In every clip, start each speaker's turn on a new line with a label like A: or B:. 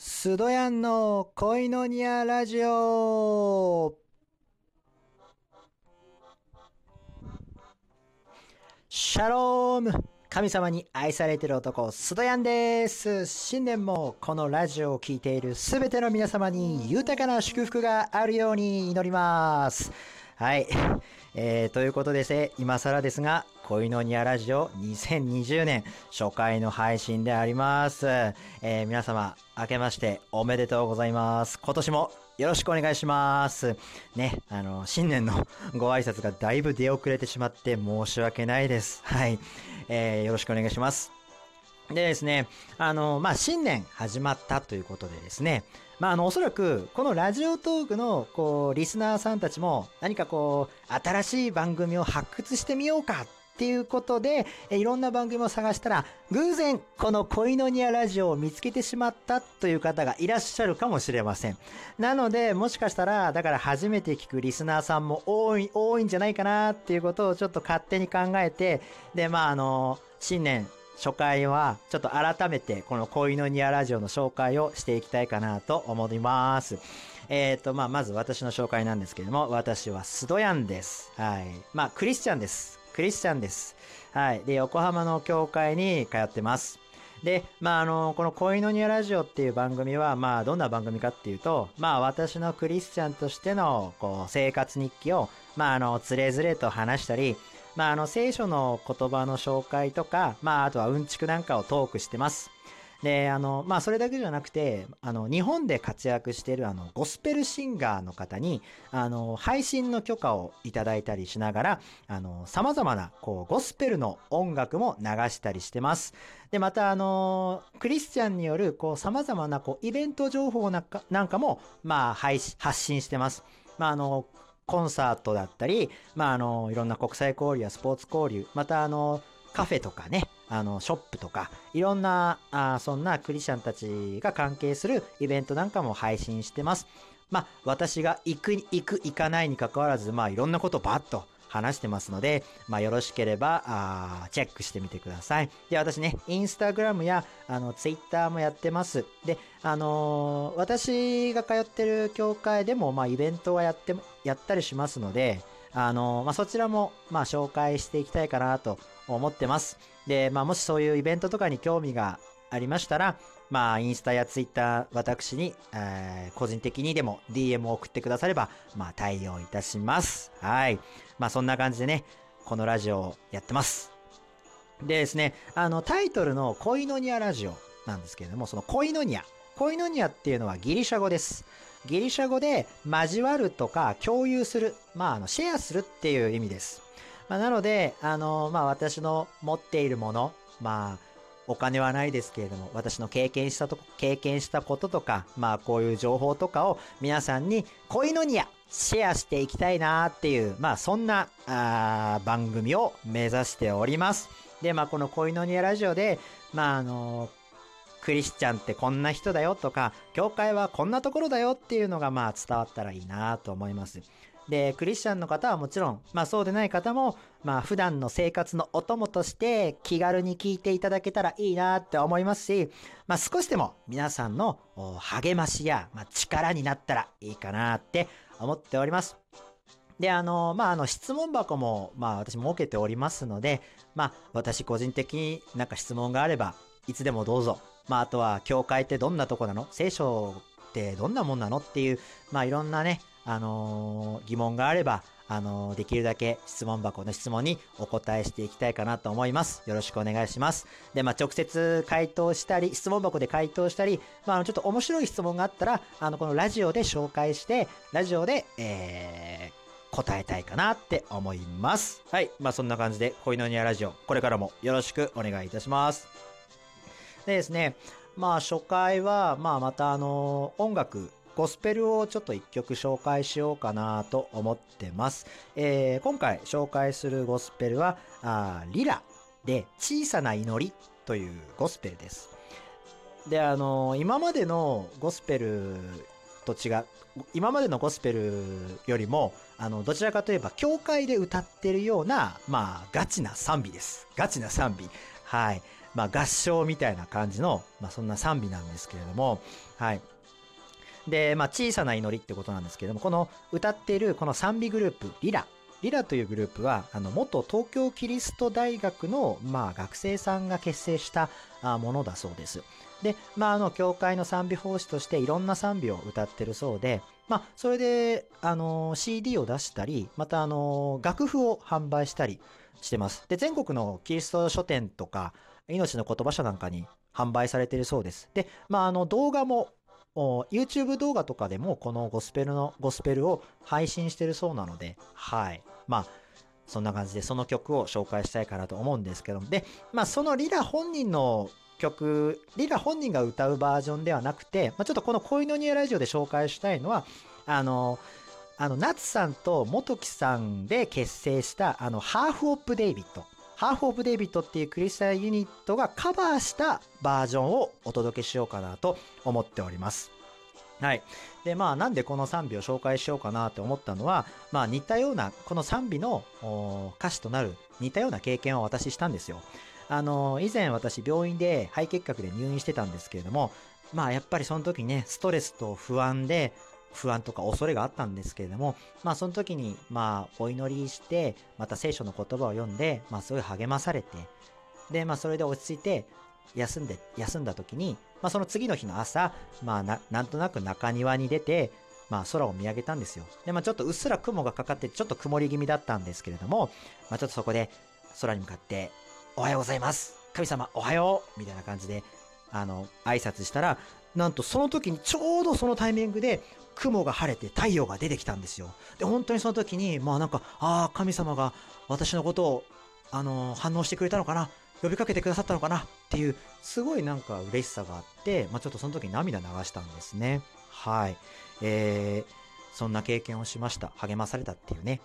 A: スドヤンの恋のニアラジオ。シャローム神様に愛されてる男、スドヤンです。新年もこのラジオを聴いているすべての皆様に豊かな祝福があるように祈ります。はい。えー、ということでせ、今更ですが、恋のニアラジオ2020年初回の配信であります。えー、皆様、明けましておめでとうございます。今年もよろしくお願いします。ね、あの、新年のご挨拶がだいぶ出遅れてしまって申し訳ないです。はい。えー、よろしくお願いします。でですね、あの、まあ、新年始まったということでですね、まあ、あの、おそらく、このラジオトークの、こう、リスナーさんたちも、何かこう、新しい番組を発掘してみようかっていうことで、いろんな番組を探したら、偶然、この恋のニアラジオを見つけてしまったという方がいらっしゃるかもしれません。なので、もしかしたら、だから初めて聞くリスナーさんも多い、多いんじゃないかなっていうことをちょっと勝手に考えて、で、まあ、あの、新年初回はちょっと改めてこの恋のニアラジオの紹介をしていきたいかなと思います。えっ、ー、と、まあ、まず私の紹介なんですけれども、私はスドヤンです。はい。まあ、クリスチャンです。クリスチャンです。はい。で、横浜の教会に通ってます。で、まあ、あの、この恋のニアラジオっていう番組は、まあ、どんな番組かっていうと、まあ、私のクリスチャンとしての、こう、生活日記を、まあ、あの、つれづれと話したり、まあ、あの、聖書の言葉の紹介とか、まあ、あとはうんちくなんかをトークしてます。で、あの、まあ、それだけじゃなくて、あの、日本で活躍している、あの、ゴスペルシンガーの方に、あの、配信の許可をいただいたりしながら、あの、様々な、こう、ゴスペルの音楽も流したりしてます。で、また、あの、クリスチャンによる、こう、様々な、こう、イベント情報なんかなんかも、まあ、配信発信してます。まあ、あの、コンサートだったり、まあ、あの、いろんな国際交流やスポーツ交流、また、あの、カフェとかね、あの、ショップとか、いろんな、あそんなクリスチャンたちが関係するイベントなんかも配信してます。まあ、私が行く、行く、行かないに関わらず、まあ、いろんなことばっと話してますので、まあ、よろしければ、あチェックしてみてください。で、私ね、インスタグラムや、あの、ツイッターもやってます。で、あのー、私が通ってる教会でも、まあ、イベントはやって、やったりしますので、あのー、まあ、そちらも、まあ、紹介していきたいかなと思ってます。で、まあ、もしそういうイベントとかに興味がありましたら、まあ、インスタやツイッター、私に、えー、個人的にでも DM を送ってくだされば、まあ、対応いたします。はい。まあ、そんな感じでね、このラジオをやってます。でですね、あの、タイトルの恋のニアラジオなんですけれども、その恋のニア。恋のニアっていうのはギリシャ語です。ギリシャ語で交わるとか共有する、まあ、あの、シェアするっていう意味です。まあ、なので、あの、まあ、私の持っているもの、まあ、お金はないですけれども、私の経験したと、経験したこととか、まあこういう情報とかを皆さんに恋のニアシェアしていきたいなっていう、まあそんなあ番組を目指しております。で、まあこの恋のニアラジオで、まああのクリスチャンってこんな人だよとか、教会はこんなところだよっていうのがまあ伝わったらいいなと思います。で、クリスチャンの方はもちろん、まあそうでない方も、まあ普段の生活のお供として気軽に聞いていただけたらいいなって思いますし、まあ少しでも皆さんの励ましや、まあ、力になったらいいかなって思っております。で、あの、まあ、あの、質問箱も、まあ、私設けておりますので、まあ、私個人的になんか質問があれば、いつでもどうぞ。まあ、あとは、教会ってどんなとこなの？聖書ってどんなもんなの？っていう、まあ、いろんなね、あのー、疑問があれば、あのー、できるだけ質問箱の質問にお答えしていきたいかなと思います。よろしくお願いします。で、まあ、直接回答したり、質問箱で回答したり、まあ、ちょっと面白い質問があったら、あの、このラジオで紹介して、ラジオで、えー、答えたいかなって思います。はい。まあ、そんな感じで、恋のニアラジオ、これからもよろしくお願いいたします。でですね、まあ、初回は、まあ、またあの、音楽、ゴスペルをちょっと一曲紹介しようかなと思ってます。えー、今回紹介するゴスペルは、あリラで小さな祈りというゴスペルです。で、あのー、今までのゴスペルと違う、今までのゴスペルよりも、あの、どちらかといえば、教会で歌ってるような、まあ、ガチな賛美です。ガチな賛美。はい。まあ、合唱みたいな感じの、まあ、そんな賛美なんですけれども、はい。で、まあ、小さな祈りってことなんですけれども、この歌っているこの賛美グループ、リラ。リラというグループは、あの、元東京キリスト大学の、まあ、学生さんが結成したものだそうです。で、まあ、あの、教会の賛美奉仕としていろんな賛美を歌ってるそうで、まあ、それで、あの、CD を出したり、また、あの、楽譜を販売したりしてます。で、全国のキリスト書店とか、命の言葉書なんかに販売されてるそうです。で、まあ、あの、動画も YouTube 動画とかでもこのゴスペルのゴスペルを配信してるそうなので、はい。まあ、そんな感じでその曲を紹介したいかなと思うんですけども、で、まあそのリラ本人の曲、リラ本人が歌うバージョンではなくて、まあ、ちょっとこの恋のニエラジオで紹介したいのは、あの、あの、夏さんと元木さんで結成した、あの、ハーフ・オブ・デイビッド。ハーフ・オブ・デイビッドっていうクリスタルユニットがカバーしたバージョンをお届けしようかなと思っております。はい。で、まあ、なんでこの賛美を紹介しようかなって思ったのは、まあ、似たような、この賛美の歌詞となる似たような経験を私したんですよ。あの、以前私病院で肺結核で入院してたんですけれども、まあやっぱりその時ね、ストレスと不安で、不安とか恐れがあったんですけれども、まあその時に、まあお祈りして、また聖書の言葉を読んで、まあすごい励まされて、で、まあそれで落ち着いて、休んで、休んだ時に、まあその次の日の朝、まあな、なんとなく中庭に出て、まあ空を見上げたんですよ。で、まあちょっとうっすら雲がかかって、ちょっと曇り気味だったんですけれども、まあちょっとそこで空に向かって、おはようございます。神様、おはようみたいな感じで、あの、挨拶したら、なんとその時にちょうどそのタイミングで雲が晴れて太陽が出てきたんですよ。で、本当にその時に、まあなんか、ああ、神様が私のことを、あの反応してくれたのかな？呼びかけてくださったのかな？っていう、すごいなんか嬉しさがあって、まあちょっとその時に涙流したんですね。はい。えー、そんな経験をしました。励まされたっていうね。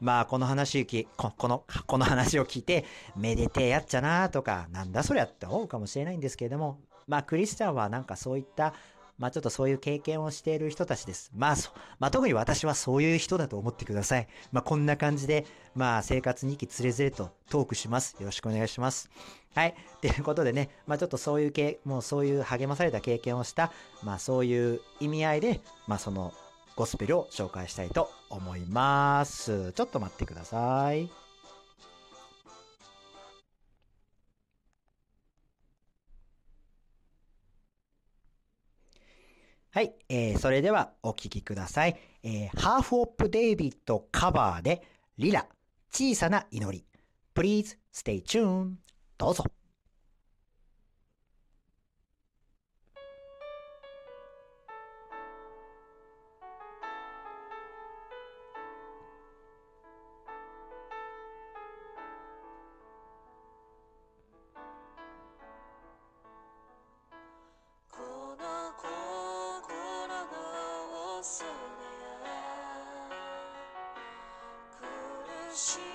A: まあ、この話き、ここの、この話を聞いて、めでてえやっちゃなとか、なんだそりゃって思うかもしれないんですけれども、まあ、クリスチャンはなんかそういった、まあ、ちょっとそういう経験をしている人たちです。まあ、そう、まあ、特に私はそういう人だと思ってください。まあ、こんな感じで、まあ、生活にきつれずれとトークします。よろしくお願いします。はい。ということでね、まあ、ちょっとそういう系、もうそういう励まされた経験をした、まあ、そういう意味合いで、まあ、その、ゴスペルを紹介したいと思います。ちょっと待ってください。はい、えー、それではお聴きください。えー、ハーフオップデイビッドカバーでリラ小さな祈り Please stay tuned どうぞ。
B: she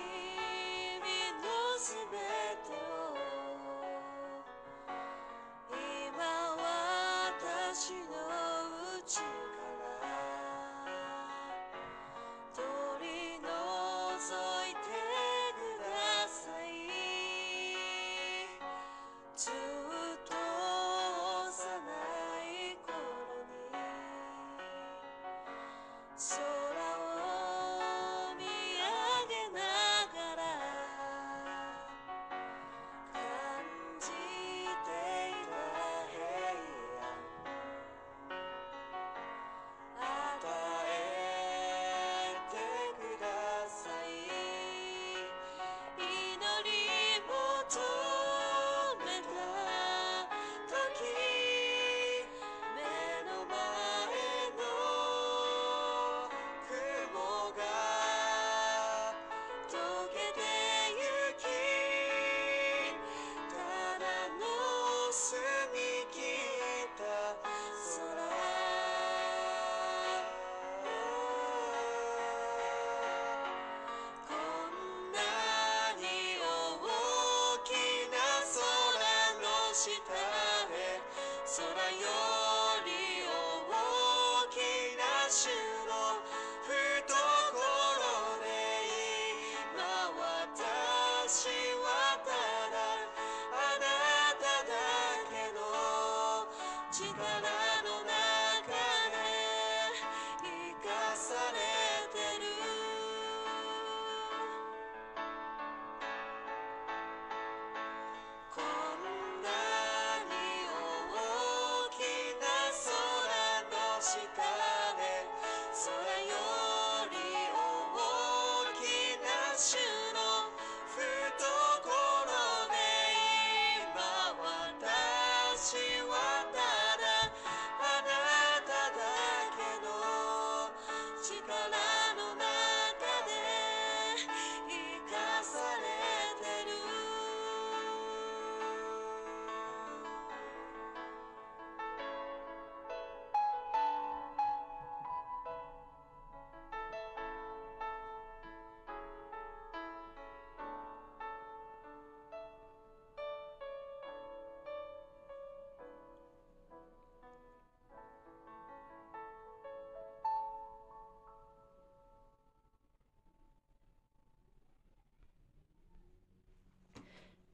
B: の中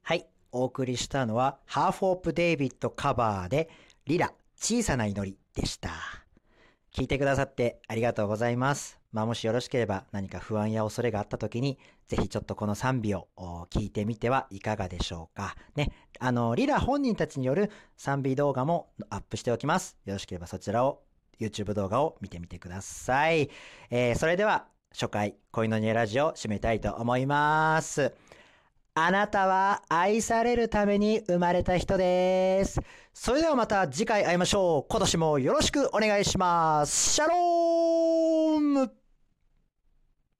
A: はい。お送りしたのは、ハーフ・オープ・デイビッドカバーで、リラ、小さな祈りでした。聞いてくださってありがとうございます。まあ、もしよろしければ何か不安や恐れがあった時に、ぜひちょっとこの賛美を聞いてみてはいかがでしょうか。ね。あの、リラ本人たちによる賛美動画もアップしておきます。よろしければそちらを、YouTube 動画を見てみてください。えーそれでは、初回、恋のニエラジオを締めたいと思います。あなたは愛されるために生まれた人です。それではまた次回会いましょう。今年もよろしくお願いします。シャローム